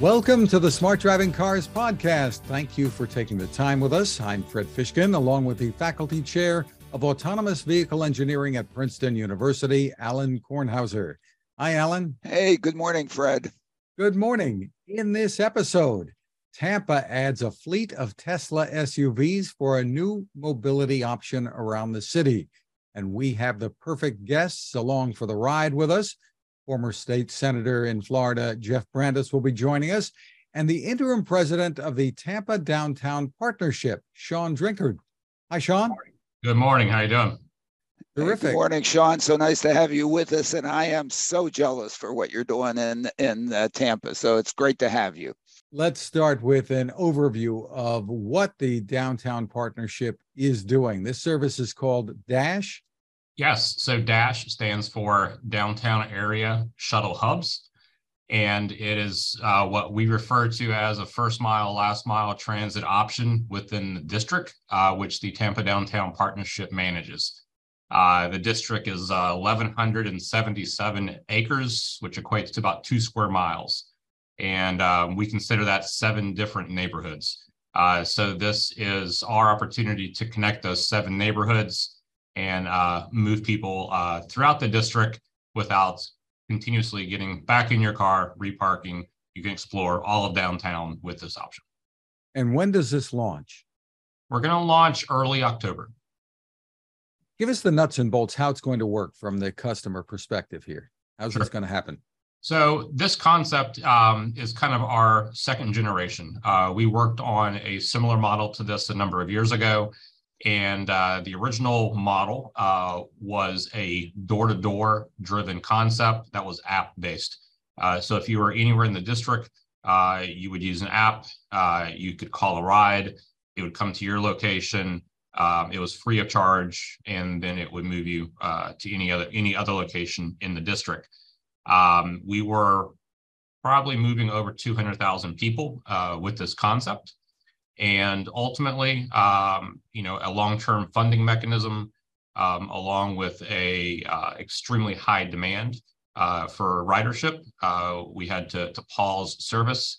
Welcome to the Smart Driving Cars podcast. Thank you for taking the time with us. I'm Fred Fishkin, along with the faculty chair of autonomous vehicle engineering at Princeton University, Alain Kornhauser. Hi, Alain. Hey, good morning, Fred. Good morning. In this episode, Tampa adds a fleet of Tesla SUVs for a new mobility option around the city. And we have the perfect guests along for the ride with us. Former state senator in Florida, Jeff Brandes, will be joining us, and the interim president of the Tampa Downtown Partnership, Shaun Drinkard. Hi, Shaun. Good morning. How you doing? Terrific. Good morning, Shaun. So nice to have you with us, and I am so jealous for what you're doing in in uh, Tampa. So it's great to have you. Let's start with an overview of what the Downtown Partnership is doing. This service is called Dash, Yes. So DASH stands for Downtown Area Shuttle Hubs. And it is uh, what we refer to as a first mile, last mile transit option within the district, uh, which the Tampa Downtown Partnership manages. Uh, the district is 1,177 uh, acres, which equates to about two square miles. And um, we consider that seven different neighborhoods. Uh, so this is our opportunity to connect those seven neighborhoods and uh, move people uh, throughout the district without continuously getting back in your car, reparking. You can explore all of downtown with this option. And when does this launch? We're going to launch early October. Give us the nuts and bolts how it's going to work from the customer perspective here. How's sure. this going to happen? So this concept um, is kind of our second generation. Uh, we worked on a similar model to this a number of years ago. And uh, the original model uh, was a door to door driven concept that was app based. Uh, so if you were anywhere in the district, uh, you would use an app. Uh, you could call a ride, it would come to your location. Um, it was free of charge, and then it would move you uh, to any other any other location in the district. Um, we were probably moving over 200,000 people with this concept and ultimately, um, you know, a long-term funding mechanism, um, along with a uh, extremely high demand uh, for ridership, uh, we had to, to pause service,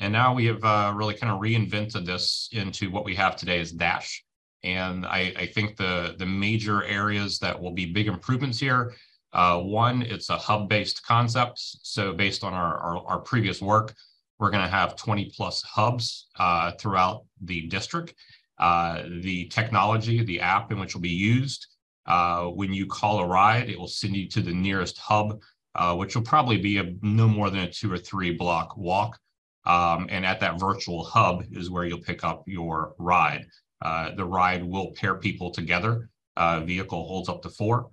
and now we have uh, really kind of reinvented this into what we have today as Dash. And I, I think the the major areas that will be big improvements here. Uh, one, it's a hub-based concept. So based on our, our, our previous work, we're going to have 20 plus hubs uh, throughout the district. Uh, the technology, the app in which will be used, uh, when you call a ride, it will send you to the nearest hub, uh, which will probably be a, no more than a two or three block walk. Um, and at that virtual hub is where you'll pick up your ride. Uh, the ride will pair people together. Uh, vehicle holds up to four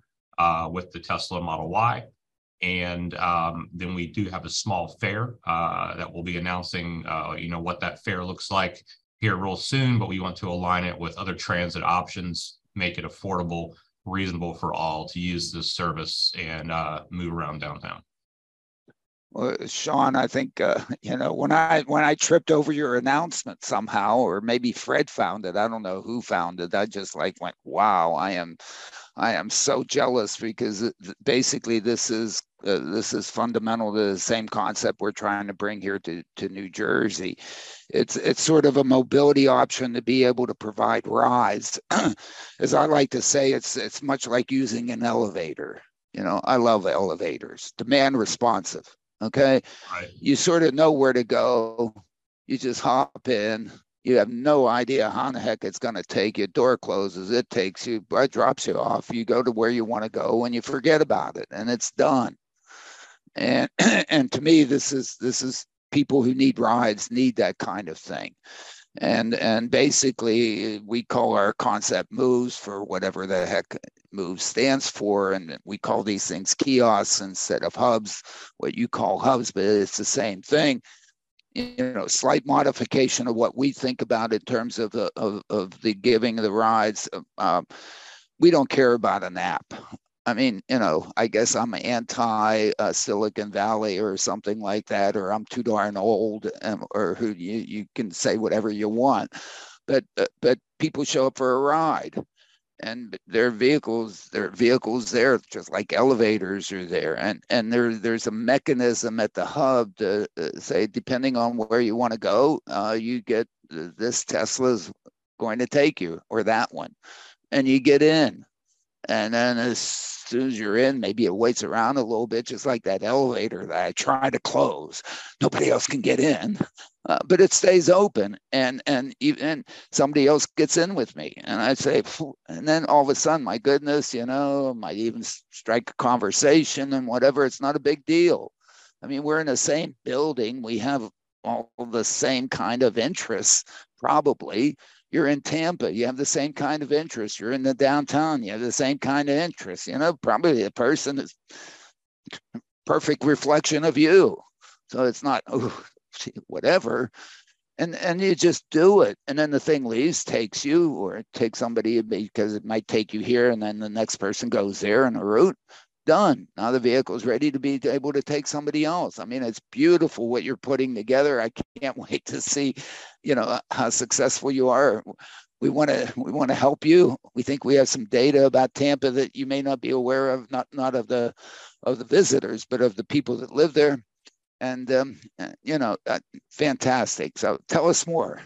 with the Tesla Model Y. And um, then we do have a small fare uh, that we'll be announcing, uh, you know, what that fare looks like here real soon, but we want to align it with other transit options, make it affordable, reasonable for all to use this service and uh, move around downtown. Well, Shaun, I think uh, you know when I when I tripped over your announcement somehow, or maybe Fred found it. I don't know who found it. I just like went, "Wow, I am, I am so jealous because basically this is uh, this is fundamental to the same concept we're trying to bring here to, to New Jersey. It's it's sort of a mobility option to be able to provide rides. As I like to say, it's it's much like using an elevator. You know, I love elevators, demand responsive. Okay. Right. You sort of know where to go. You just hop in. You have no idea how the heck it's going to take you. Door closes, it takes you, it drops you off. You go to where you want to go and you forget about it and it's done. And and to me, this is this is people who need rides need that kind of thing. And and basically we call our concept moves for whatever the heck move stands for. And we call these things kiosks instead of hubs. What you call hubs but it's the same thing. You know slight modification of what we think about in terms of the of, of the giving of the rides. Um, we don't care about an app I mean, you know, I guess I'm anti uh, Silicon Valley or something like that, or I'm too darn old, um, or who you, you can say whatever you want. But uh, but people show up for a ride, and there are vehicles there are vehicles there just like elevators are there and and there there's a mechanism at the hub to uh, say depending on where you want to go uh, you get this tesla's going to take you or that one and you get in and then as soon as you're in maybe it waits around a little bit just like that elevator that i try to close. Nobody else can get in uh, but it stays open and and even somebody else gets in with me. And i say and then all of a sudden my goodness you know might even strike a conversation and whatever it's not a big deal. I mean we're in the same building we have all the same kind of interests probably you're in tampa you have the same kind of interests you're in the downtown you have the same kind of interests you know probably a person is perfect reflection of you. So it's not oh whatever. And and you just do it and then the thing leaves takes you or it takes somebody because it might take you here and then the next person goes there in a route done. Now the vehicle is ready to be able to take somebody else. I mean it's beautiful what you're putting together. I can't wait to see you know how successful you are. We want to we want to help you. We think we have some data about tampa that you may not be aware of not not of the of the visitors but of the people that live there. And um, you know, uh, fantastic. So tell us more.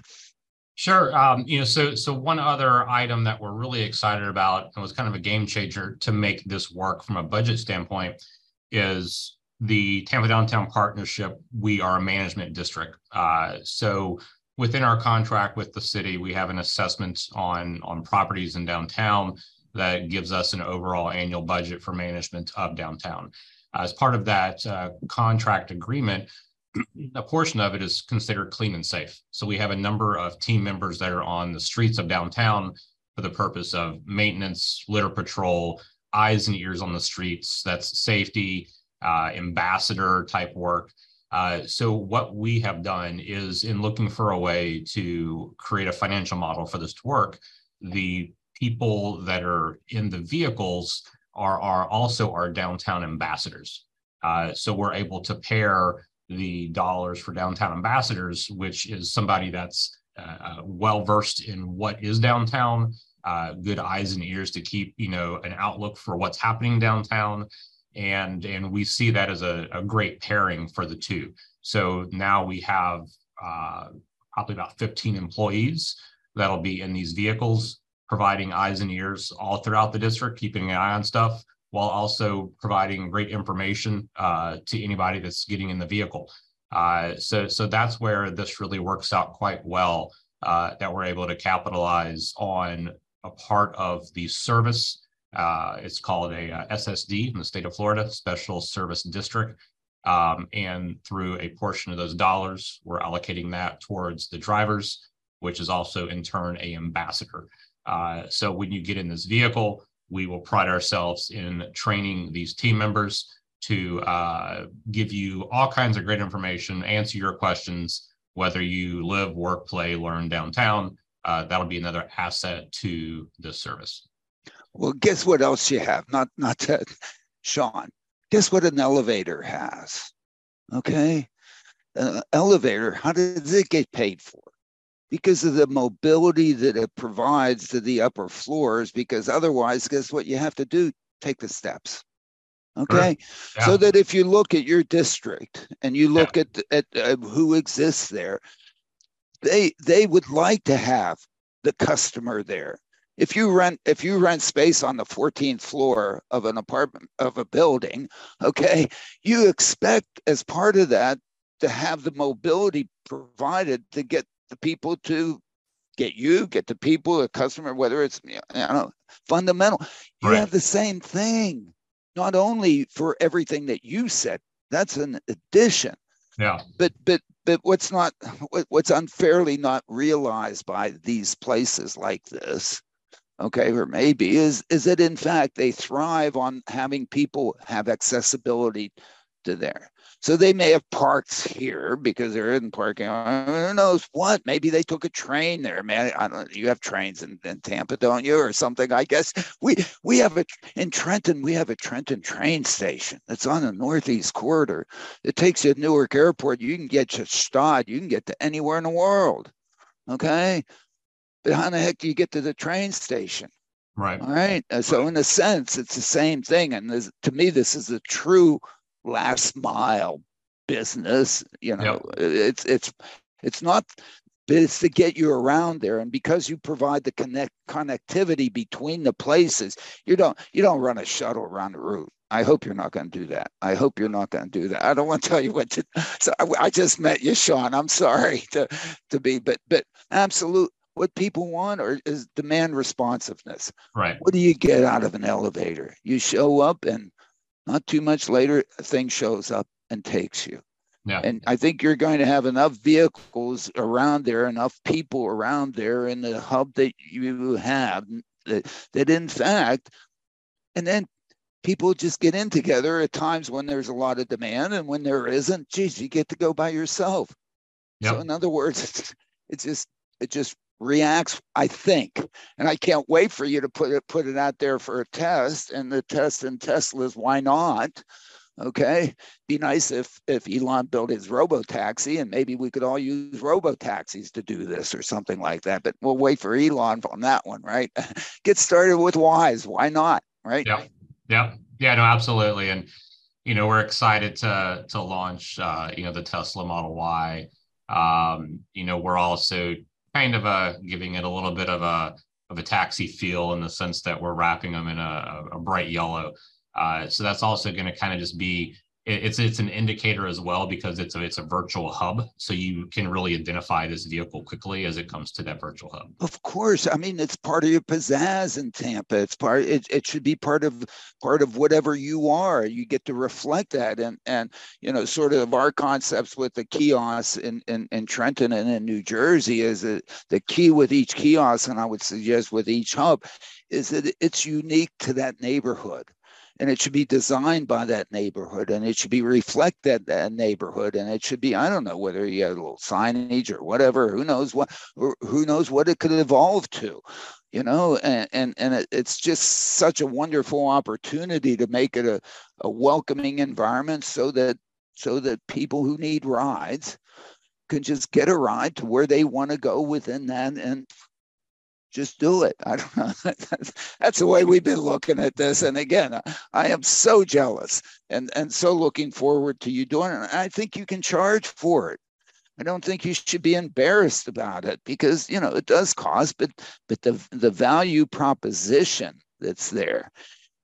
Sure. Um, you know, so so one other item that we're really excited about and was kind of a game changer to make this work from a budget standpoint is the Tampa Downtown Partnership. We are a management district, uh, so within our contract with the city, we have an assessment on on properties in downtown that gives us an overall annual budget for management of downtown. As part of that uh, contract agreement, a portion of it is considered clean and safe. So we have a number of team members that are on the streets of downtown for the purpose of maintenance, litter patrol, eyes and ears on the streets. That's safety, uh, ambassador type work. Uh, so what we have done is in looking for a way to create a financial model for this to work, the people that are in the vehicles are, are also our downtown ambassadors. Uh, so we're able to pair the dollars for downtown ambassadors, which is somebody that's uh, uh well versed in what is downtown, uh, good eyes and ears to keep you know an outlook for what's happening downtown, and and we see that as a, a great pairing for the two. So now we have uh, probably about 15 employees that'll be in these vehicles providing eyes and ears all throughout the district, keeping an eye on stuff, while also providing great information uh, to anybody that's getting in the vehicle. Uh, so, so that's where this really works out quite well. Uh, that we're able to capitalize on a part of the service. Uh, it's called a, a uh, SSD in the state of Florida, Special Service District. Um, and through a portion of those dollars, we're allocating that towards the drivers, which is also in turn a ambassador. Uh, so when you get in this vehicle, we will pride ourselves in training these team members to uh, give you all kinds of great information, answer your questions, whether you live, work, play, learn downtown. Uh, that'll be another asset to this service. Well, guess what else you have? Not not to, Shaun. Guess what an elevator has? Okay, an elevator. How does it get paid for? Because of the mobility that it provides to the upper floors. Because otherwise, guess what you have to do? Take the steps. Okay, yeah. so that if you look at your district and you look yeah. at at uh, who exists there, they they would like to have the customer there. If you rent if you rent space on the 14th floor of an apartment of a building, okay, you expect as part of that to have the mobility provided to get the people to get you, get the people, the customer, whether it's you know fundamental. You right. have the same thing, not only for everything that you said. That's an addition. Yeah. But but but what's not what's unfairly not realized by these places like this, okay, or maybe is is that in fact they thrive on having people have accessibility to there. So they may have parks here because there isn't parking. Who knows what? Maybe they took a train there, man. I don't. You have trains in, in Tampa, don't you, or something? I guess we we have a in Trenton. We have a Trenton train station that's on the northeast corridor. It takes you to Newark Airport. You can get to Stad. You can get to anywhere in the world. Okay, but how the heck do you get to the train station? Right. All right. Uh, so in a sense, it's the same thing. And this, to me, this is a true last mile business. You know, yep. it's it's it's not but it's to get you around there. And because you provide the connect connectivity between the places, you don't you don't run a shuttle around the route. I hope you're not going to do that. I hope you're not going to do that. I don't want to tell you what to. So I, I just met you, Shaun. I'm sorry to to be, but but absolute. What people want or is demand responsiveness. Right. What do you get out of an elevator? You show up, and not too much later, a thing shows up and takes you. Yeah. And I think you're going to have enough vehicles around there, enough people around there in the hub that you have that, that in fact, and then people just get in together at times when there's a lot of demand and when there isn't, geez, you get to go by yourself. Yep. So in other words, it's, it's just it just reacts, I think. And I can't wait for you to put it put it out there for a test. And the test in Tesla's why not? Okay, be nice if if Elon built his robo taxi, and maybe we could all use robo taxis to do this or something like that. But we'll wait for Elon on that one, right? Get started with whys. Why not? Right? Yeah, yeah, yeah. No, absolutely. And you know, we're excited to to launch, uh, you know, the Tesla Model Y. Um, you know, we're also kind of a giving it a little bit of a of a taxi feel in the sense that we're wrapping them in a, a bright yellow. Uh, so that's also going to kind of just be it's it's an indicator as well because it's a it's a virtual hub, so you can really identify this vehicle quickly as it comes to that virtual hub. Of course, I mean it's part of your pizzazz in Tampa. It's part. It, it should be part of part of whatever you are. You get to reflect that, and and you know sort of our concepts with the kiosks in in, in Trenton and in New Jersey is that the key with each kiosk, and I would suggest with each hub, is that it's unique to that neighborhood and it should be designed by that neighborhood and it should be reflected that neighborhood and it should be i don't know whether you have a little signage or whatever who knows what who knows what it could evolve to you know and and, and it, it's just such a wonderful opportunity to make it a, a welcoming environment so that so that people who need rides can just get a ride to where they want to go within that and just do it. I don't know. That's the way we've been looking at this. And again, I am so jealous and, and so looking forward to you doing it. I think you can charge for it. I don't think you should be embarrassed about it because you know it does cost, but but the the value proposition that's there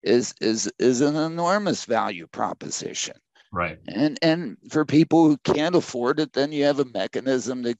is is is an enormous value proposition. Right. And and for people who can't afford it, then you have a mechanism to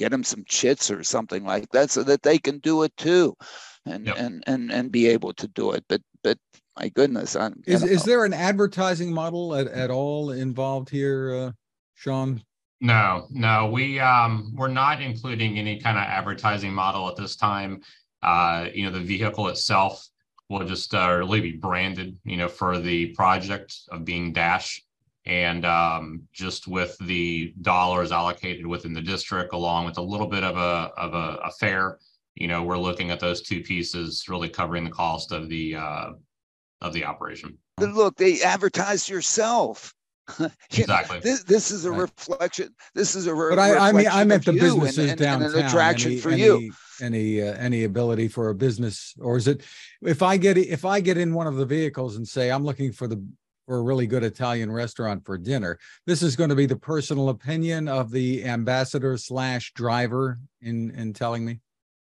get them some chits or something like that so that they can do it too and yep. and and and be able to do it. But but my goodness I'm, is is there an advertising model at, at all involved here uh, shaun? No no we um we're not including any kind of advertising model at this time. Uh you know the vehicle itself will just uh, really be branded you know for the project of being dash and um, just with the dollars allocated within the district, along with a little bit of a of a, a fare, you know, we're looking at those two pieces really covering the cost of the uh, of the operation. Look, they advertise yourself. exactly. Know, this, this is a right. reflection. This is a re- but I, I mean, I meant the businesses and, and, downtown. And an attraction any, for any, you. Any uh, any ability for a business, or is it if I get if I get in one of the vehicles and say I'm looking for the a really good Italian restaurant for dinner. This is going to be the personal opinion of the ambassador slash driver in in telling me.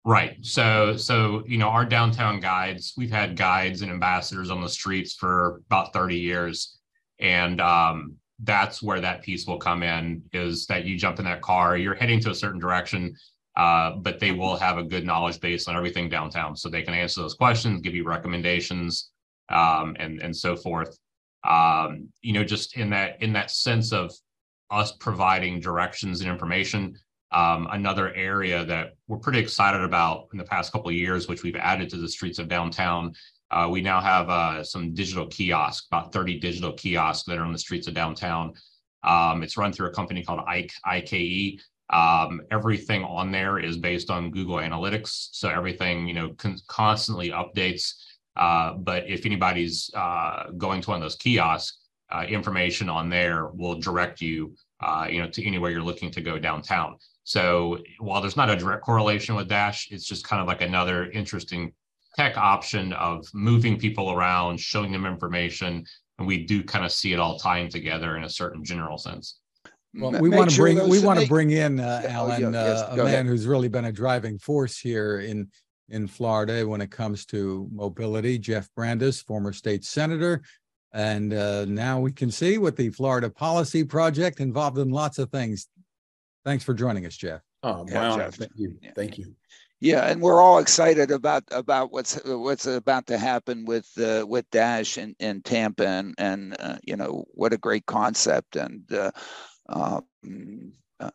Right. So so you know our downtown guides, we've had guides and ambassadors on the streets for about 30 years. And um, that's where that piece will come in is that you jump in that car, you're heading to a certain direction, uh, but they will have a good knowledge base on everything downtown. So they can answer those questions, give you recommendations, um, and, and so forth um, you know, just in that in that sense of us providing directions and information. Um, another area that we're pretty excited about in the past couple of years, which we've added to the streets of downtown. Uh, we now have uh, some digital kiosks, about 30 digital kiosks that are on the streets of downtown. Um, it's run through a company called Ike, IKE. Um, everything on there is based on Google Analytics, so everything you know con- constantly updates. Uh, but if anybody's uh, going to one of those kiosks, uh, information on there will direct you, uh, you know, to anywhere you're looking to go downtown. So while there's not a direct correlation with Dash, it's just kind of like another interesting tech option of moving people around, showing them information, and we do kind of see it all tying together in a certain general sense. Well, we want to sure bring we want to bring in uh, Alain, oh, yeah, yes, uh, a man ahead. who's really been a driving force here in in Florida when it comes to mobility. Jeff Brandes, former state senator, and uh, now we can see with the Florida Policy Project involved in lots of things. Thanks for joining us, Jeff. Oh, yeah, Jeff. Thank you. Yeah. Thank you. Yeah, and we're all excited about about what's what's about to happen with uh, with Dash in, in Tampa, and and uh, you know what a great concept, and uh, um, uh,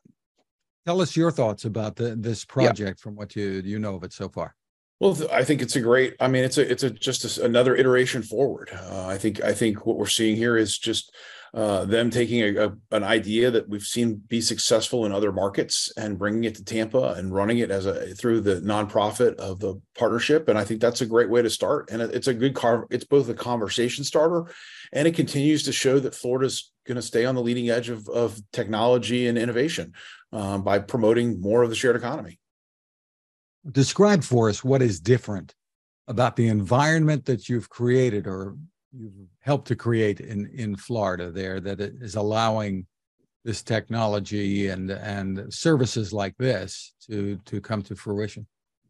tell us your thoughts about the, this project yeah. from what you you know of it so far. Well, I think it's a great. I mean, it's a it's a just a, another iteration forward. Uh, I think I think what we're seeing here is just uh, them taking a, a, an idea that we've seen be successful in other markets and bringing it to Tampa and running it as a through the nonprofit of the partnership. And I think that's a great way to start. And it's a good car. It's both a conversation starter, and it continues to show that Florida's going to stay on the leading edge of of technology and innovation um, by promoting more of the shared economy describe for us what is different about the environment that you've created or you've helped to create in in Florida there that is allowing this technology and and services like this to to come to fruition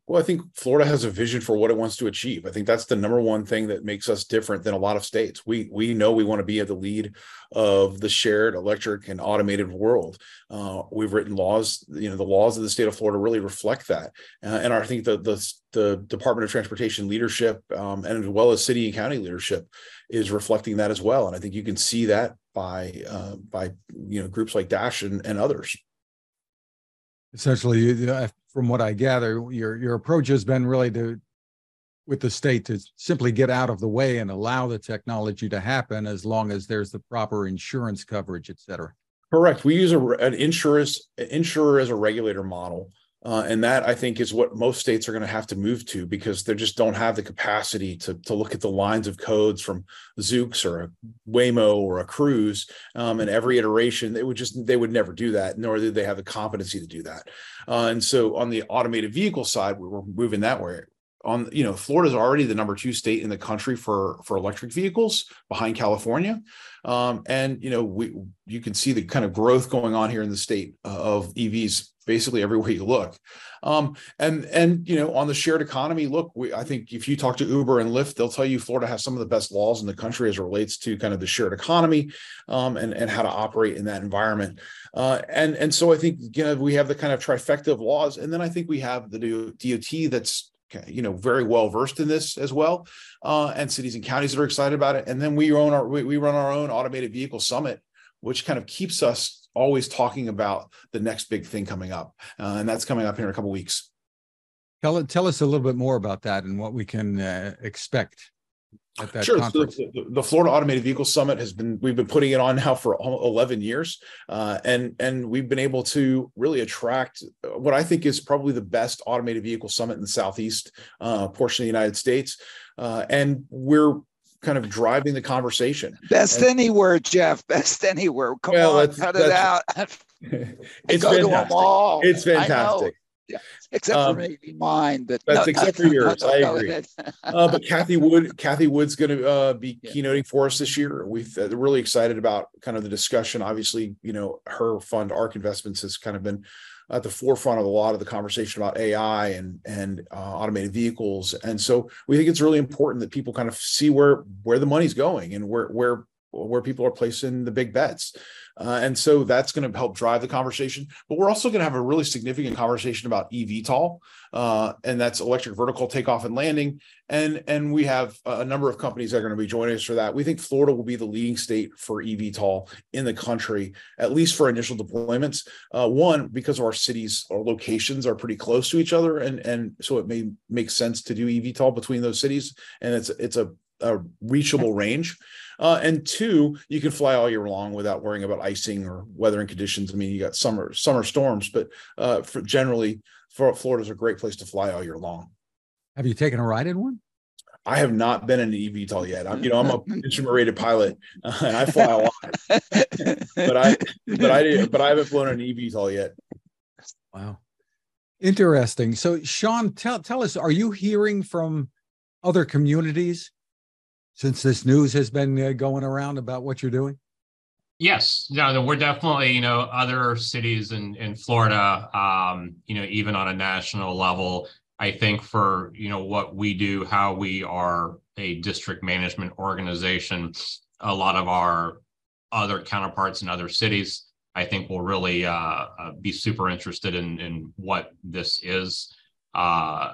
well, I think Florida has a vision for what it wants to achieve. I think that's the number one thing that makes us different than a lot of states. We we know we want to be at the lead of the shared electric and automated world. Uh, we've written laws. You know, the laws of the state of Florida really reflect that. Uh, and I think the, the the Department of Transportation leadership, um, and as well as city and county leadership, is reflecting that as well. And I think you can see that by uh, by you know groups like Dash and, and others essentially from what i gather your your approach has been really to with the state to simply get out of the way and allow the technology to happen as long as there's the proper insurance coverage et cetera. Correct. We use a, an insurance insurer as a regulator model uh, and that I think is what most states are going to have to move to because they just don't have the capacity to, to look at the lines of codes from Zoox or a Waymo or a Cruise. Um, and every iteration, they would just, they would never do that, nor did they have the competency to do that. Uh, and so on the automated vehicle side, we were moving that way. On, you know, Florida is already the number two state in the country for for electric vehicles behind California. Um, and you know, we you can see the kind of growth going on here in the state uh, of EVs basically everywhere you look. Um, and and you know, on the shared economy, look, we, I think if you talk to Uber and Lyft, they'll tell you Florida has some of the best laws in the country as it relates to kind of the shared economy um, and and how to operate in that environment. Uh, and and so I think you know, we have the kind of trifecta of laws, and then I think we have the new DOT that's you know very well versed in this as well uh, and cities and counties that are excited about it and then we own our we, we run our own automated vehicle summit which kind of keeps us always talking about the next big thing coming up, uh, and that's coming up here in a couple weeks. Tell tell us a little bit more about that and what we can uh, expect sure. So the, the, Florida Automated Vehicle Summit has been we've been putting it on now for 11 years, uh, and and we've been able to really attract what I think is probably the best automated vehicle summit in the southeast uh, portion of the United States, uh, and we're kind of driving the conversation. Best and, anywhere, Jeff. Best anywhere. Come well, on, cut it out. it's fantastic. It's fantastic. Yeah, except um, for maybe mine, but that's no, except no, for yours. No, I agree. uh, but Cathie Wood, Cathie Wood's going to uh, be yeah. keynoting for us this year. We've uh, really excited about kind of the discussion. Obviously, you know, her fund, ARK Investments, has kind of been at the forefront of a lot of the conversation about AI and and uh, automated vehicles. And so we think it's really important that people kind of see where where the money's going and where where where people are placing the big bets. Uh, and so that's going to help drive the conversation. But we're also going to have a really significant conversation about eVTOL, uh, and that's electric vertical takeoff and landing. And and we have a number of companies that are going to be joining us for that. We think Florida will be the leading state for eVTOL in the country, at least for initial deployments. Uh, one because our cities or locations are pretty close to each other, and and so it may make sense to do eVTOL between those cities, and it's it's a, a reachable range. Uh, and two, you can fly all year long without worrying about icing or weathering conditions. I mean, you got summer summer storms, but uh, for generally, for Florida's a great place to fly all year long. Have you taken a ride in one? I have not been in an eVTOL yet. I'm, you know, I'm a instrument rated pilot, uh, and I fly a lot, but I, but I, did, but I haven't flown an eVTOL yet. Wow, interesting. So, Shaun, tell tell us, are you hearing from other communities since this news has been uh, going around about what you're doing? Yes, no, we're definitely, you know, other cities in in Florida, um, you know, even on a national level. I think for you know what we do, how we are a district management organization, a lot of our other counterparts in other cities, I think will really uh, uh, be super interested in in what this is. Uh,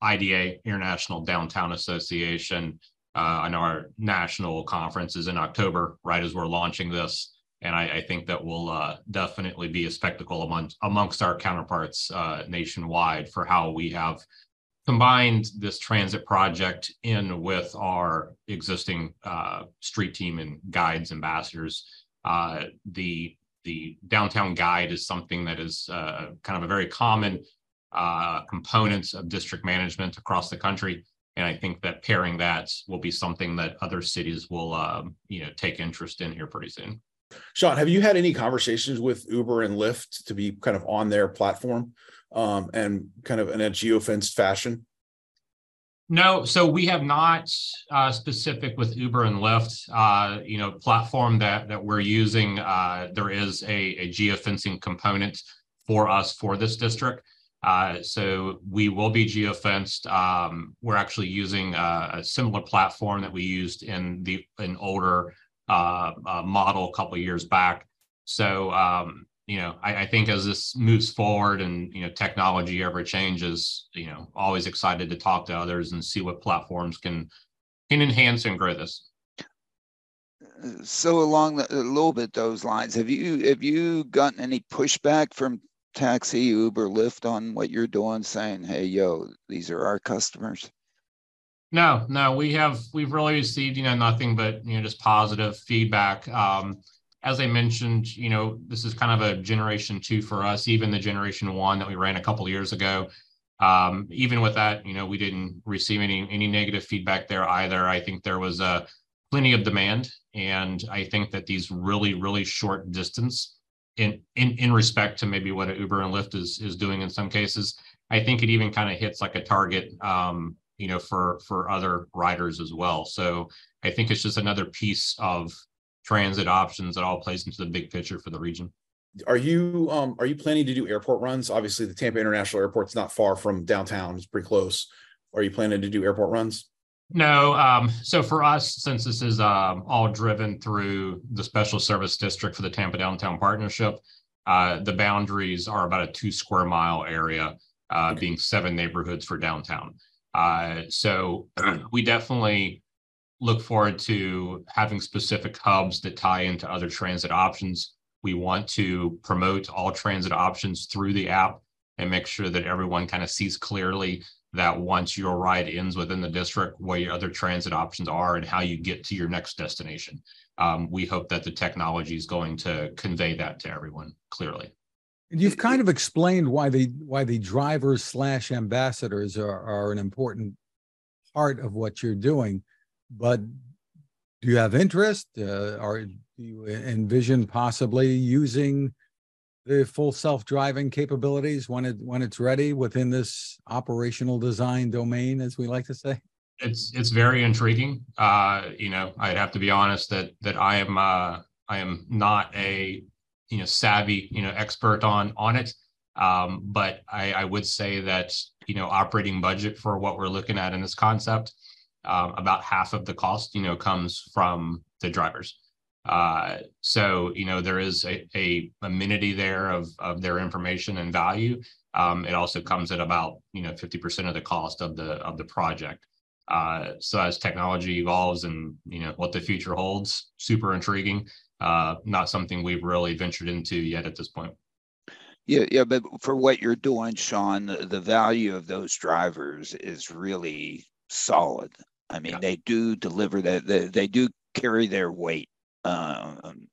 IDA International Downtown Association uh, know our national conference is in October, right as we're launching this. And I, I think that will uh, definitely be a spectacle among, amongst our counterparts uh, nationwide for how we have combined this transit project in with our existing uh, street team and guides ambassadors. Uh, the the downtown guide is something that is uh, kind of a very common component of district management across the country and I think that pairing that will be something that other cities will, um, you know, take interest in here pretty soon. Shaun, have you had any conversations with Uber and Lyft to be kind of on their platform um, and kind of in a geofenced fashion? No, so we have not uh, specific with Uber and Lyft. Uh, you know, platform that that we're using. Uh, there is a, a geofencing component for us for this district. Uh, so we will be geofenced. Um, we're actually using a, a, similar platform that we used in the an older uh, uh, model a couple years back. So um, you know, I, I, think as this moves forward and you know technology ever changes, you know, always excited to talk to others and see what platforms can can enhance and grow this. So along the, a little bit those lines, have you have you gotten any pushback from taxi, Uber, Lyft on what you're doing, saying, "Hey, yo, these are our customers"? No, no, we have we've really received you know nothing but you know just positive feedback. Um, as I mentioned, you know this is kind of a generation two for us. Even the generation one that we ran a couple years ago, um, even with that, you know we didn't receive any any negative feedback there either. I think there was a uh, plenty of demand, and I think that these really really short distance in in in respect to maybe what Uber and Lyft is is doing in some cases. I think it even kind of hits like a target, um, you know, for for other riders as well. So I think it's just another piece of transit options that all plays into the big picture for the region. Are you um are you planning to do airport runs? Obviously, the Tampa International Airport's not far from downtown; it's pretty close. Are you planning to do airport runs? No. Um, so for us, since this is um, all driven through the special service district for the Tampa Downtown Partnership, uh, the boundaries are about a two square mile area, uh, being seven neighborhoods for downtown. Uh, so we definitely look forward to having specific hubs that tie into other transit options. We want to promote all transit options through the app and make sure that everyone kind of sees clearly that once your ride ends within the district, what your other transit options are and how you get to your next destination. Um, we hope that the technology is going to convey that to everyone clearly. And you've kind of explained why the why the drivers slash ambassadors are, are an important part of what you're doing, but do you have interest? Uh, or do you envision possibly using the full self-driving capabilities when it when it's ready within this operational design domain, as we like to say? It's it's very intriguing. Uh, you know, I'd have to be honest that that I am uh, I am not a you know savvy you know expert on on it. Um, but I, I would say that you know operating budget for what we're looking at in this concept, um, about half of the cost you know comes from the drivers. Uh, so you know there is a, a, amenity there of of their information and value. Um, it also comes at about you know 50% of the cost of the of the project. Uh, so as technology evolves and you know what the future holds, super intriguing. Uh, not something we've really ventured into yet at this point. Yeah, yeah, but for what you're doing, Shaun, the, value of those drivers is really solid. I mean, yeah. they do deliver that. They, they do carry their weight um,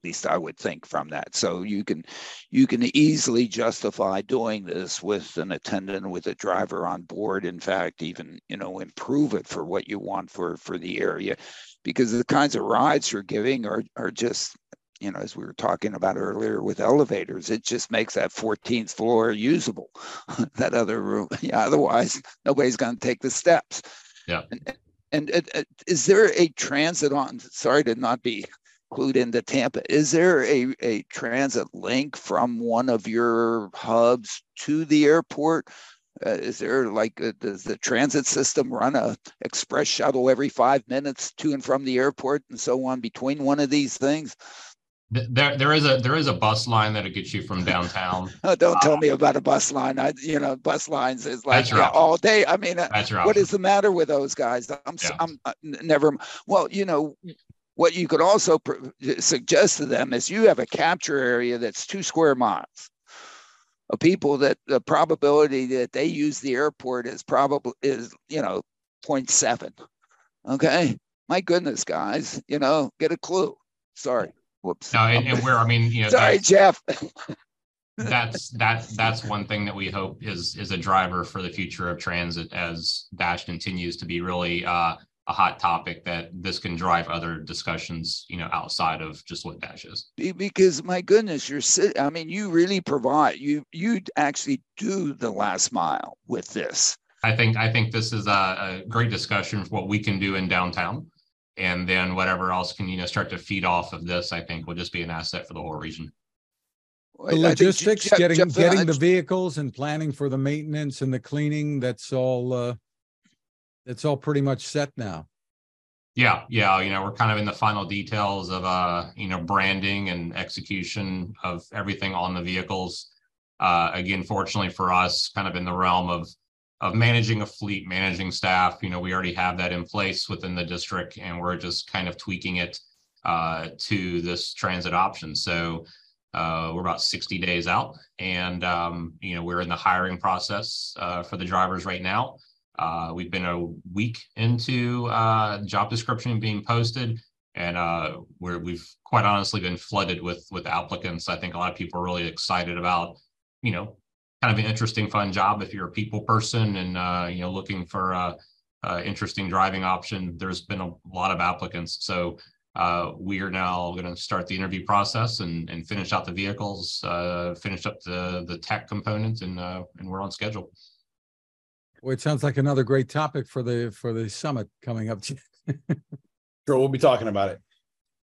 at least I would think from that. So you can you can easily justify doing this with an attendant with a driver on board. In fact, even you know improve it for what you want for for the area, because the kinds of rides you're giving are are just you know, as we were talking about earlier with elevators, it just makes that 14th floor usable. that other room, yeah, otherwise nobody's going to take the steps. Yeah. And, and, and, and is there a transit on? Sorry to not be clued into Tampa. Is there a, a transit link from one of your hubs to the airport? Uh, is there like a, does the transit system run a express shuttle every five minutes to and from the airport and so on between one of these things? There, there is a there is a bus line that'll get you from downtown. Oh, don't tell me about a bus line. I, you know, bus lines is like yeah, all day. I mean, uh, That's what the matter with those guys? I'm, Yeah. I'm uh, never. Well, you know, what you could also pr- suggest to them is you have a capture area that's two square miles of people that the probability that they use the airport is probably is you know 0.7. Okay, my goodness, guys, you know, get a clue. Sorry, whoops. No, and, and where I mean, you know, Sorry, that's, Jeff. that's that that's one thing that we hope is is a driver for the future of transit as Dash continues to be really uh, a hot topic that this can drive other discussions, you know, outside of just what Dash is. Because my goodness you're i mean you really provide you you actually do the last mile with this I think I think this is a, a great discussion for what we can do in downtown, and then whatever else can you know start to feed off of this. I think will just be an asset for the whole region. The I think logistics, getting, Jeff, getting the vehicles and planning for the maintenance and the cleaning, that's all, uh, that's all pretty much set now. Yeah, yeah, you know, we're kind of in the final details of uh, you know, branding and execution of everything on the vehicles. Uh, again, fortunately for us, kind of in the realm of of managing a fleet, managing staff, you know, we already have that in place within the district, and we're just kind of tweaking it uh, to this transit option. So uh, we're about 60 days out, and um, you know, we're in the hiring process uh, for the drivers right now. Uh, we've been a week into uh, job description being posted, and uh, we're, we've quite honestly been flooded with with applicants. I think a lot of people are really excited about, you know, kind of an interesting, fun job if you're a people person and uh, you know looking for a, a interesting driving option. There's been a lot of applicants, so uh, we are now going to start the interview process and and finish out the vehicles, uh, finish up the the tech component, and uh, and we're on schedule. Well, it sounds like another great topic for the, for the summit coming up. Sure, we'll be talking about it.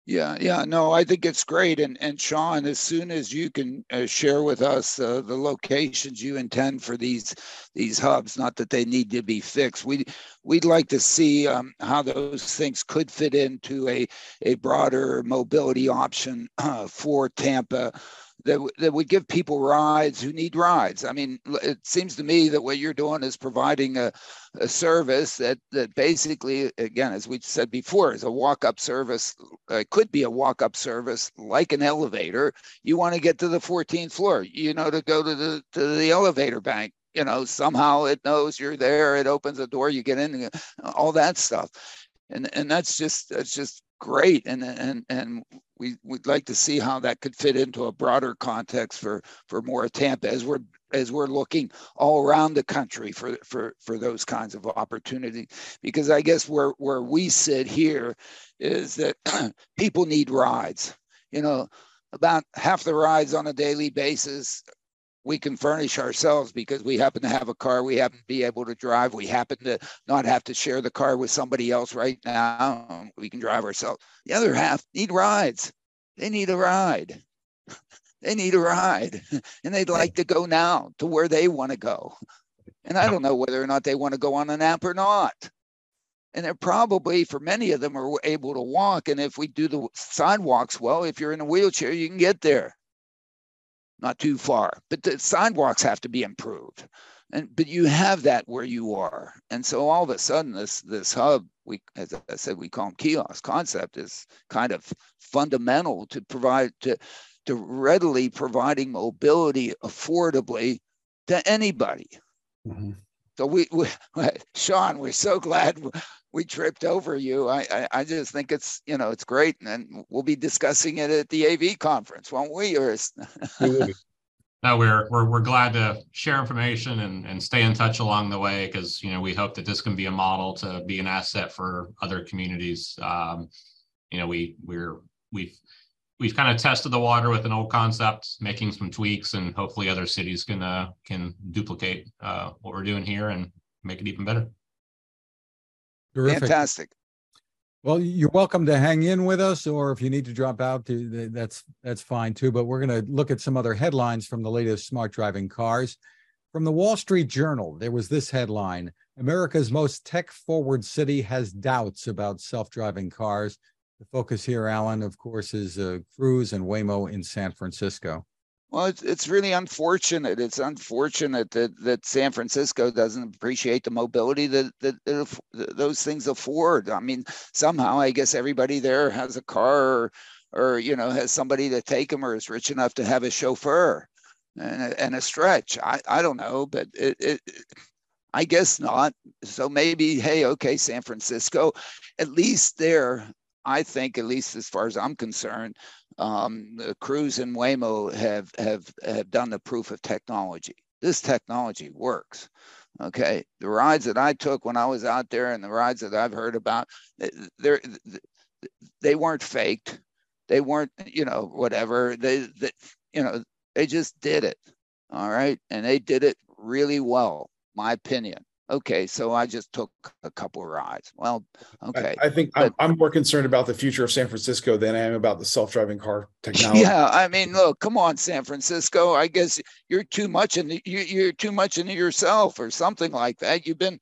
Yeah yeah no i think it's great and and shaun as soon as you can uh, share with us uh, the locations you intend for these these hubs not that they need to be fixed we we'd like to see um, how those things could fit into a a broader mobility option uh, for tampa that, that would give people rides who need rides. I mean, it seems to me that what you're doing is providing a, a service that that basically, again, as we said before, is a walk-up service. Uh, could be a walk-up service like an elevator. You want to get to the 14th floor, you know, to go to the to the elevator bank. You know, somehow it knows you're there. It opens the door, you get in, all that stuff, and and that's just that's just great. And and and we would like to see how that could fit into a broader context for for more Tampa as we're as we're looking all around the country for for for those kinds of opportunities because I guess where where we sit here is that people need rides. You know about half the rides on a daily basis we can furnish ourselves because we happen to have a car we happen to be able to drive we happen to not have to share the car with somebody else right now we can drive ourselves. The other half need rides. They need a ride. They need a ride. And they'd like to go now to where they want to go. And i don't know whether or not they want to go on an app or not. And they're probably for many of them are able to walk. And if we do the sidewalks well if you're in a wheelchair you can get there not too far but the sidewalks have to be improved. And but you have that where you are. And so all of a sudden this this hub we as i said we call them kiosk concept is kind of fundamental to provide to to readily providing mobility affordably to anybody. Mhm. so we, we shaun we're so glad we tripped over you I, I i just think it's you know it's great and we'll be discussing it at the av conference won't we or is- no, we're, we're we're glad to share information and and stay in touch along the way because you know we hope that this can be a model to be an asset for other communities. Um, you know, we we're we've we've kind of tested the water with an old concept, making some tweaks, and hopefully other cities can uh, can duplicate uh, what we're doing here and make it even better. Terrific. Fantastic. Well, you're welcome to hang in with us, or if you need to drop out, that's that's fine too. But we're going to look at some other headlines from the latest smart driving cars. From the Wall Street Journal, there was this headline America's most tech forward city has doubts about self driving cars. The focus here, Alain, of course, is uh, Cruise and Waymo in San Francisco. Well, it's, it's really unfortunate. It's unfortunate that, that San Francisco doesn't appreciate the mobility that, that, that those things afford. I mean, somehow I guess everybody there has a car or, or you know has somebody to take them or is rich enough to have a chauffeur and a, and a stretch. I, I don't know, but it, it I guess not. So maybe, hey, okay, San Francisco, at least there, I think, at least as far as I'm concerned, um, Cruise and Waymo have have have done the proof of technology. This technology works. Okay, the rides that I took when I was out there, and the rides that I've heard about, they they weren't faked. They weren't, you know, whatever. They, they, you know, they just did it. All right, and they did it really well my opinion. Okay, so I just took a couple of rides. Well, okay. I, I think but, I'm, I'm, more concerned about the future of San Francisco than I am about the self-driving car technology. Yeah, I mean, look, come on, San Francisco. I guess you're too much in the, you, you're too much into yourself or something like that. You've been,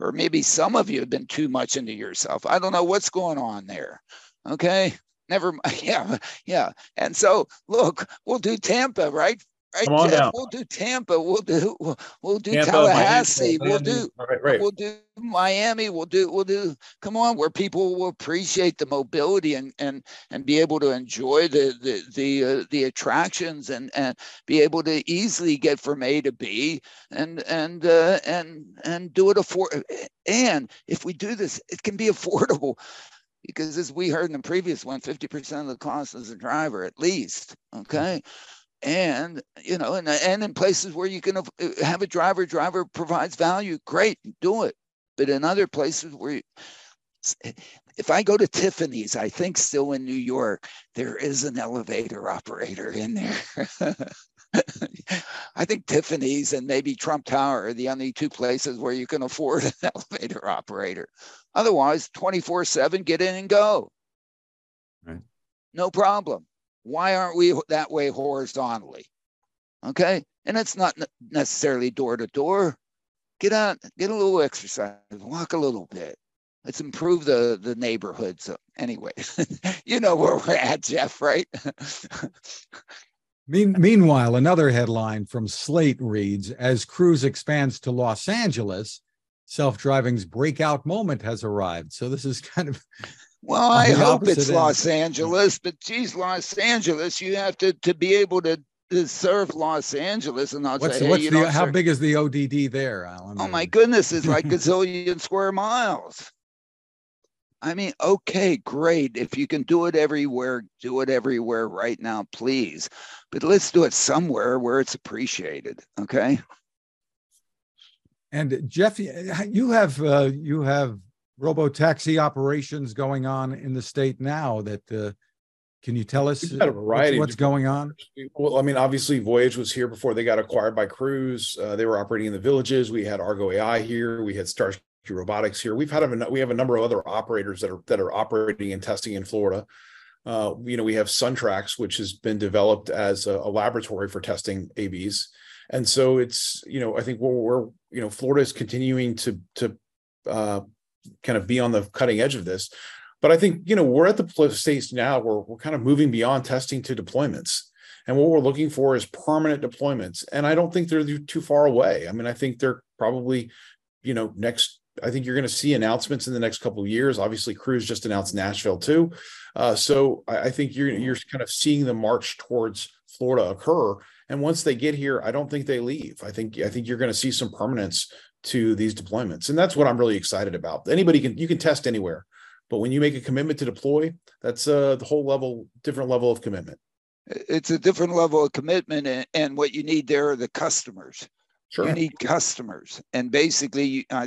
or maybe some of you have been too much into yourself. I don't know what's going on there. Okay, never. Yeah, yeah. And so, look, we'll do Tampa, right? Right, Come on down. We'll do Tampa. We'll do we'll, we'll do Tampa, Tallahassee. Miami, we'll do right, right. we'll do Miami. We'll do we'll do. Come on, where people will appreciate the mobility and and and be able to enjoy the the the uh, the attractions and and be able to easily get from A to B and and uh, and and do it afford. And if we do this, it can be affordable because as we heard in the previous one, 50% of the cost is a driver at least. Okay and you know and, and in places where you can uh, have a driver driver provides value great do it but in other places where you, eh, if i go to tiffany's i think still in new york there is an elevator operator in there I think Tiffany's and maybe Trump Tower are the only two places where you can afford an elevator operator. Otherwise, 24 7, get in and go. Right. No problem. Why aren't we that way horizontally? Okay. And it's not necessarily door to door. Get out, get a little exercise, walk a little bit. Let's improve the, the neighborhood. So, uh, anyway, you know where we're at, Jeff, right? Meanwhile, another headline from Slate reads As Cruise expands to Los Angeles, self driving's breakout moment has arrived. So, this is kind of well, I hope it's end. Los Angeles, but geez, Los Angeles, you have to to be able to, to serve Los Angeles, and I'll what's, say, what's hey, the, how serve. big is the ODD there, Alain? Oh my goodness, it's like a zillion square miles. I mean, okay, great. If you can do it everywhere, do it everywhere right now, please. But let's do it somewhere where it's appreciated. Okay. And Jeff, you have uh, you have robo taxi operations going on in the state now that uh, can you tell us what's, what's going on? well i mean obviously voyage was here before they got acquired by cruise. Uh, they were operating in the villages. We had argo ai here. We had starsky robotics here. We've had a we have a number of other operators that are that are operating and testing in florida. Uh, you know we have suntrax which has been developed as a, a laboratory for testing avs and so it's you know i think we're, we're you know florida is continuing to to uh, kind of be on the cutting edge of this. But I think, you know, we're at the stage now where we're kind of moving beyond testing to deployments. And what we're looking for is permanent deployments. And I don't think they're too far away. I mean, I think they're probably, you know, next, I think you're going to see announcements in the next couple of years. Obviously, Cruise just announced Nashville too. Uh, so I, I think you're you're kind of seeing the march towards Florida occur. And once they get here, I don't think they leave. I think I think you're going to see some permanence to these deployments. And that's what I'm really excited about. Anybody can you can test anywhere, but when you make a commitment to deploy, that's uh, the whole level, different level of commitment. It's a different level of commitment, and, and what you need there are the customers. Sure. You need customers, and basically, uh,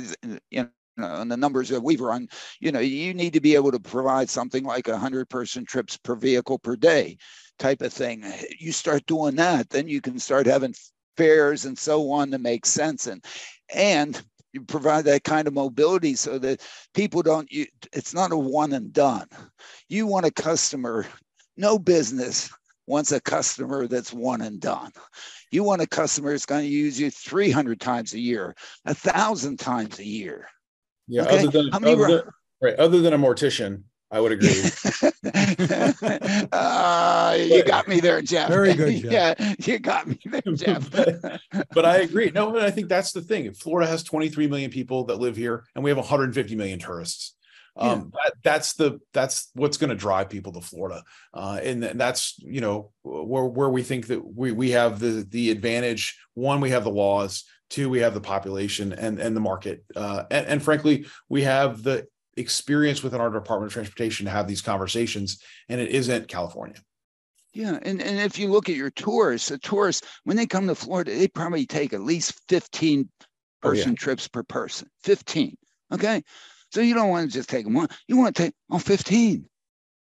you know, and the numbers that we've run, you know, you need to be able to provide something like a hundred person trips per vehicle per day, type of thing. You start doing that, then you can start having fares and so on to make sense. And and you provide that kind of mobility so that people don't you, it's not a one and done you want a customer no business wants a customer that's one and done you want a customer that's going to use you 300 times a year a thousand times a year yeah okay? other than, other than, right other than a mortician I would agree. uh, you got me there, Jeff. Very good. Jeff. yeah, you got me there, Jeff. but, but, I agree. No, I think that's the thing. Florida has 23 million people that live here, and we have 150 million tourists. Um, yeah. that, that's the that's what's going to drive people to Florida, uh, and, and that's you know where where we think that we we have the the advantage. One, we have the laws. Two, we have the population and and the market, uh, and, and frankly, we have the experience within our Department of Transportation to have these conversations, and it isn't California. Yeah, and, and if you look at your tourists, the tourists when they come to Florida, they probably take at least 15 person oh, yeah. trips per person. 15. Okay. So you don't want to just take them one. You want to take oh 15.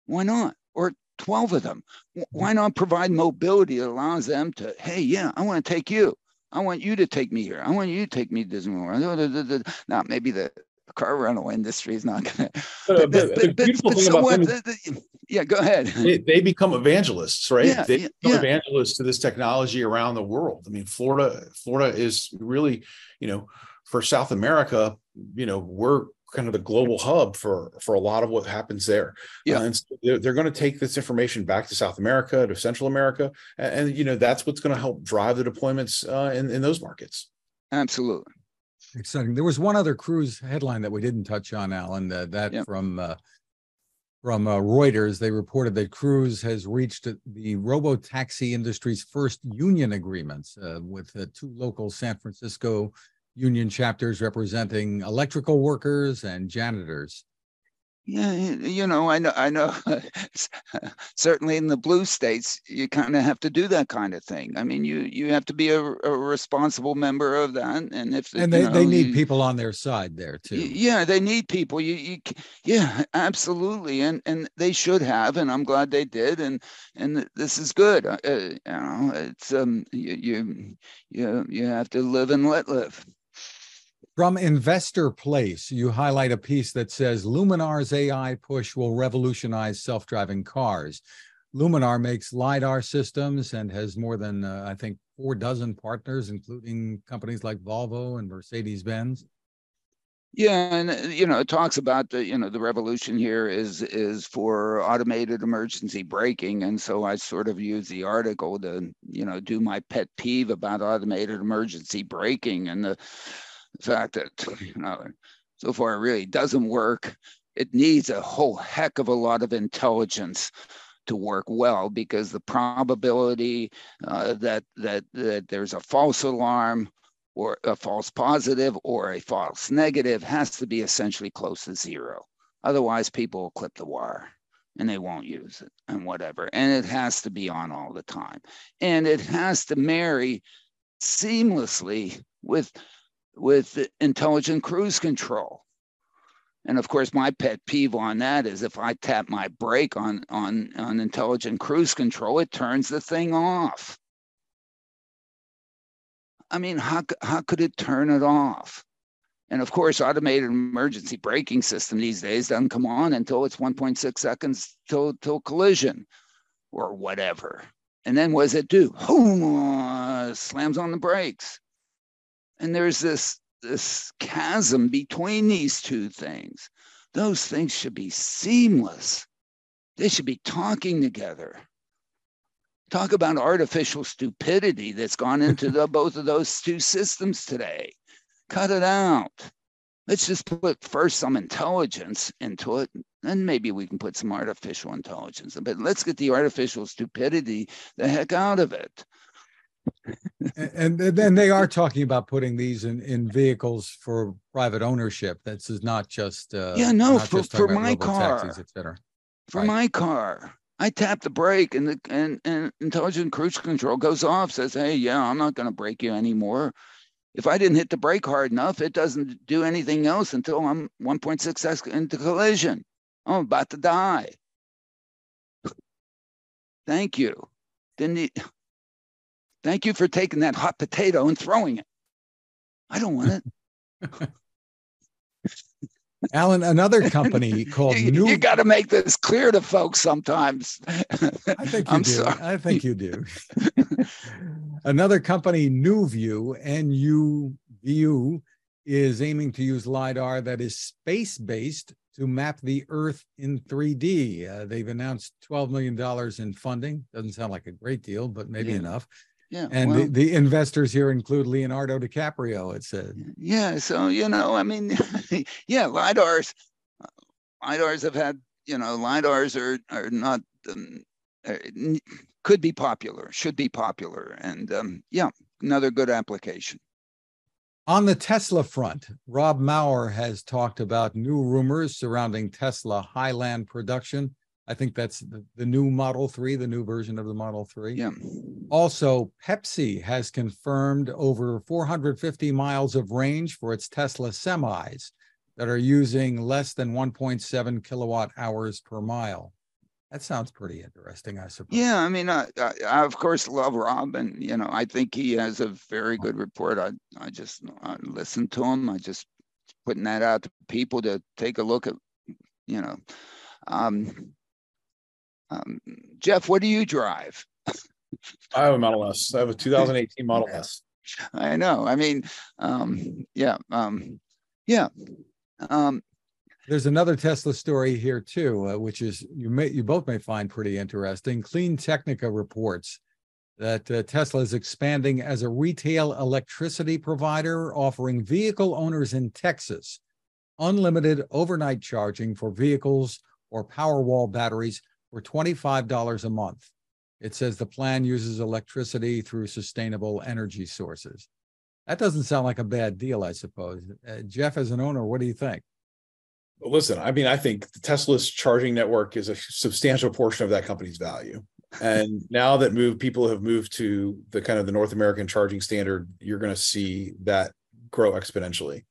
Why not? Or 12 of them. Why mm-hmm. not provide mobility that allows them to, hey, yeah, I want to take you. I want you to take me here. I want you to take me to Disney World. Now, maybe the car rental industry is not going to. But, but, but, but, but so what? The, the, yeah, go ahead. They, they become evangelists, right? Yeah, they become yeah. evangelists to this technology around the world. I mean, Florida, Florida is really, you know, for South America, you know, we're kind of the global hub for for a lot of what happens there. Yeah, uh, and so they're, they're, going to take this information back to South America, to Central America, and, and you know that's what's going to help drive the deployments uh, in in those markets. Absolutely. Exciting. There was one other cruise headline that we didn't touch on, Alain. Uh, that from uh, from uh, Reuters. They reported that Cruise has reached the robo taxi industry's first union agreements uh, with two local San Francisco union chapters representing electrical workers and janitors. Yeah, you know, I know, I know. Certainly, in the blue states, you kind of have to do that kind of thing. I mean, you you have to be a, a responsible member of that, and if and they, know, they need you, people on their side there too. Yeah, they need people. You, you yeah, absolutely, and and they should have, and I'm glad they did, and and this is good. Uh, you know, it's um, you you you you have to live and let live. From Investor Place, you highlight a piece that says Luminar's AI push will revolutionize self driving cars. Luminar makes LiDAR systems and has more than, uh, I think, four dozen partners, including companies like Volvo and Mercedes Benz. Yeah, and uh, you know, it talks about the you know the revolution here is is for automated emergency braking, and so I sort of use the article to you know do my pet peeve about automated emergency braking and the the fact that you know so far it really doesn't work. It needs a whole heck of a lot of intelligence to work well because the probability uh, that that that there's a false alarm or a false positive or a false negative has to be essentially close to zero. Otherwise, people will clip the wire and they won't use it and whatever. And it has to be on all the time. And it has to marry seamlessly with with intelligent cruise control. And of course, my pet peeve on that is if I tap my brake on, on, on intelligent cruise control, it turns the thing off. I mean, how, how could it turn it off? And of course, automated emergency braking system these days doesn't come on until it's 1.6 seconds till, till collision or whatever. And then what does it do? Boom, uh, slams on the brakes and there's this this chasm between these two things. Those things should be seamless. They should be talking together. Talk about artificial stupidity that's gone into the, both of those two systems today. Cut it out. Let's just put first some intelligence into it. And maybe we can put some artificial intelligence but let's get the artificial stupidity the heck out of it and then they are talking about putting these in, in vehicles for private ownership. This is not just uh, yeah, no, for, for my car, etc. For right. my car, I tap the brake and the and, and intelligent cruise control goes off. Says, "Hey, yeah, I'm not going to brake you anymore." If I didn't hit the brake hard enough, it doesn't do anything else until I'm 1.6 seconds into collision. I'm about to die. Thank you. Didn't Thank you for taking that hot potato and throwing it. I don't want it. Alain, another company called you, New. You got to make this clear to folks sometimes. I think you I'm do. sorry. I think you do. another company, NuView, N U V U, is aiming to use LiDAR that is space based to map the Earth in 3D. Uh, they've announced $12 million in funding. Doesn't sound like a great deal, but maybe Yeah. enough. Yeah. And well, the, the investors here include Leonardo DiCaprio, it said. yeah. So, you know, I mean, yeah, LIDARs, uh, LIDARs have had, you know, LIDARs are, are not, um, uh, could be popular, should be popular. And um, yeah, another good application. On the Tesla front, Rob Maurer has talked about new rumors surrounding Tesla Highland production. I think that's the, the new Model 3, the new version of the Model 3. Yeah. Also, Pepsi has confirmed over 450 miles of range for its Tesla semis that are using less than 1.7 kilowatt hours per mile. That sounds pretty interesting, I suppose. Yeah, I mean, I, I, I of course love Rob, and you know, I think he has a very good report. I, I just I listened to him. I just putting that out to people to take a look at, you know, um, um, Jeff, what do you drive? I have a Model S. I have a 2018 Model S. I know. I mean, um, yeah, um, yeah. Um, There's another Tesla story here too, uh, which is you may you both may find pretty interesting. Clean Technica reports that uh, Tesla is expanding as a retail electricity provider, offering vehicle owners in Texas unlimited overnight charging for vehicles or Powerwall batteries for $25 a month. It says the plan uses electricity through sustainable energy sources. That doesn't sound like a bad deal, I suppose. Uh, Jeff, as an owner, what do you think? But listen, I mean, I think the Tesla's charging network is a substantial portion of that company's value. And now that move people have moved to the kind of the North American charging standard, you're going to see that grow exponentially.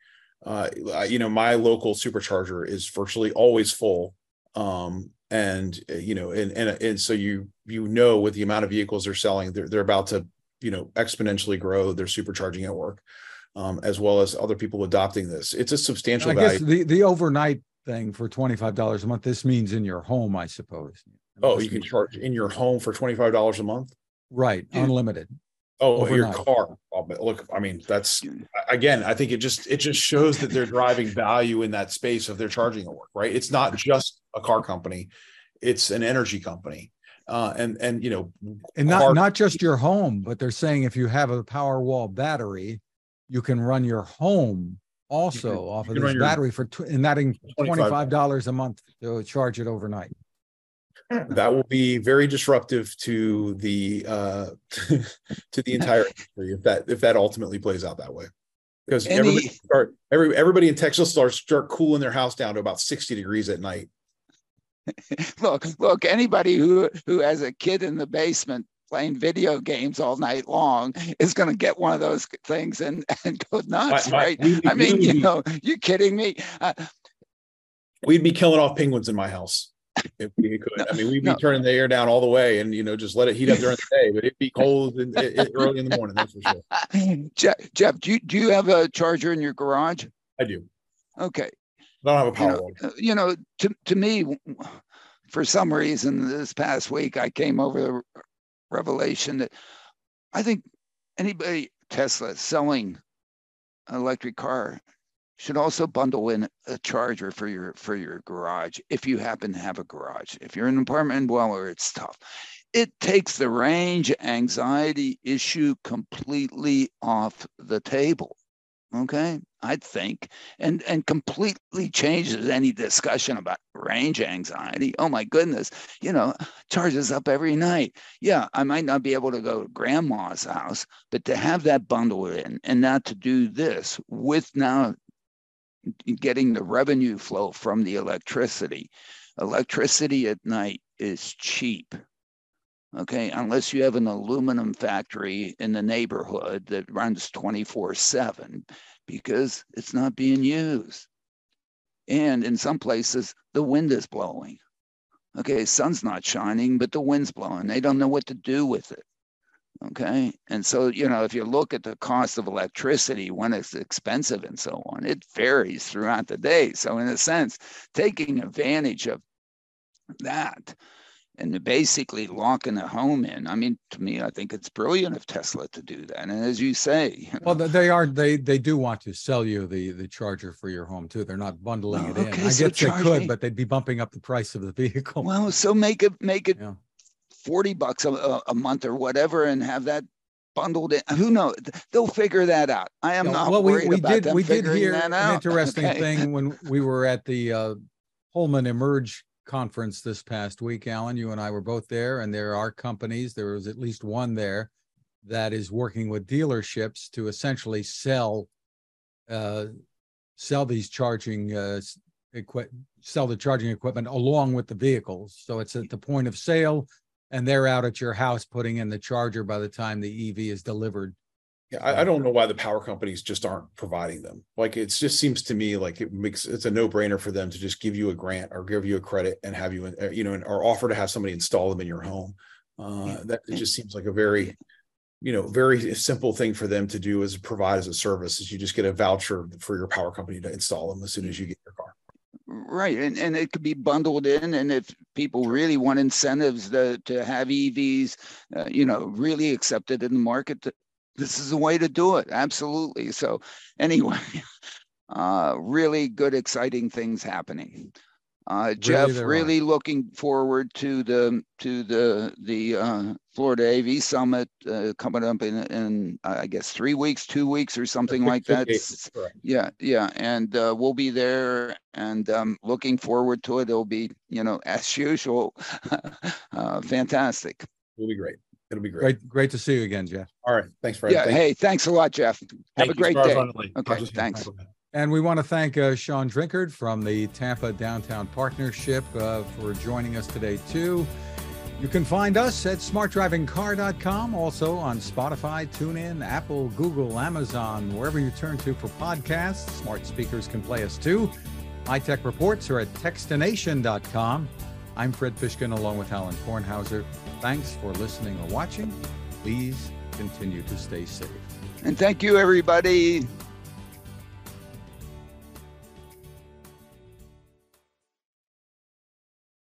Uh, you know, my local supercharger is virtually always full. Um, and uh, you know, and, and and so you you know with the amount of vehicles they're selling, they're they're about to you know exponentially grow their supercharging network, um, as well as other people adopting this. It's a substantial I value. guess the, the overnight thing for twenty-five dollars a month, this means in your home, I suppose. Oh, This you can charge in your home for twenty-five dollars a month? Right, Yeah. unlimited. Oh, your car. Oh, Look, I mean, that's again, I think it just it just shows that they're driving value in that space of their charging network, right? It's not just a car company, it's an energy company. Uh, and and you know, And not, car- not just your home, but they're saying if you have a Powerwall battery, you can run your home also can- off of this run your- battery for, tw- and that in $25. twenty-five dollars a month to charge it overnight. that will be very disruptive to the uh to the entire industry if that if that ultimately plays out that way. Because Any- everybody start every everybody in Texas starts start cooling their house down to about 60 degrees at night. look, look, anybody who who has a kid in the basement playing video games all night long is going to get one of those things and and go nuts, right? I mean, you know, you kidding me? Uh, we'd be killing off penguins in my house if we could. I mean, we'd be No. turning the air down all the way and you know just let it heat up during the day, but it'd be cold in, early in the morning. That's for sure. Jeff, Jeff, do you, do you have a charger in your garage? I do. Okay. Don't have a you power know, wall. uh, you know, to, to me, for some reason, this past week, I came over the revelation that I think anybody Tesla selling an electric car should also bundle in a charger for your for your garage if you happen to have a garage. If you're an apartment dweller, it's tough. It takes the range anxiety issue completely off the table. Okay, I think and and completely changes any discussion about range anxiety. Oh my goodness, you know, charges up every night. Yeah, I might not be able to go to grandma's house, but to have that bundle in and not to do this with now getting the revenue flow from the electricity. Electricity at night is cheap. Okay, unless you have an aluminum factory in the neighborhood that runs 24 7 because it's not being used. And in some places, the wind is blowing. Okay, sun's not shining, but the wind's blowing. They don't know what to do with it. Okay. And so, you know, if you look at the cost of electricity, when it's expensive and so on, it varies throughout the day. So, in a sense, taking advantage of that and basically locking the home in. I mean, to me, I think it's brilliant of Tesla to do that. And as you say, you well, they are they they do want to sell you the the charger for your home too. They're not bundling oh, it okay, in. I so guess they could, me. but they'd be bumping up the price of the vehicle. Well, so make it make it yeah. 40 bucks a, a month or whatever and have that bundled in. Who knows? They'll figure that out. I am not well, worried we, we about did, them we did hear an interesting okay. thing when we were at the uh, Holman Emerge conference this past week. Alain, you and I were both there, and there are companies. There was at least one there that is working with dealerships to essentially sell uh, sell these charging uh, equip sell the charging equipment along with the vehicles. So it's at the point of sale and they're out at your house putting in the charger by the time the EV is delivered. Yeah, I, I, don't know why the power companies just aren't providing them. Like it just seems to me like it makes it's a no brainer for them to just give you a grant or give you a credit and have you, uh, you know, or offer to have somebody install them in your home. Uh, that it just seems like a very, you know, very simple thing for them to do is provide as a service. Is you just get a voucher for your power company to install them as soon as you get your car. Right, and and it could be bundled in, and if people really want incentives to, to have EVs, uh, you know, really accepted in the market, this is a way to do it. Absolutely. So, anyway, uh, really good, exciting things happening. Uh, Jeff, really, really looking forward to the to the the uh, Florida AV Summit uh, coming up in in I guess three weeks, two weeks, or something like that. Yeah, yeah, and uh, we'll be there, and um, looking forward to it. It'll be you know as usual, uh, fantastic. It'll be great. It'll be great. Great, great to see you again, Jeff. All right, thanks, Fred. Yeah, Thank hey, thanks a lot, Jeff. Have a great day. Okay, thanks. And we want to thank uh, Shaun Drinkard from the Tampa Downtown Partnership uh, for joining us today, too. You can find us at smartdrivingcar.com, also on Spotify, TuneIn, Apple, Google, Amazon, wherever you turn to for podcasts. Smart speakers can play us too. High Tech Reports are at techstination.com. I'm Fred Fishkin along with Alain Kornhauser. Thanks for listening or watching. Please continue to stay safe. And thank you, everybody.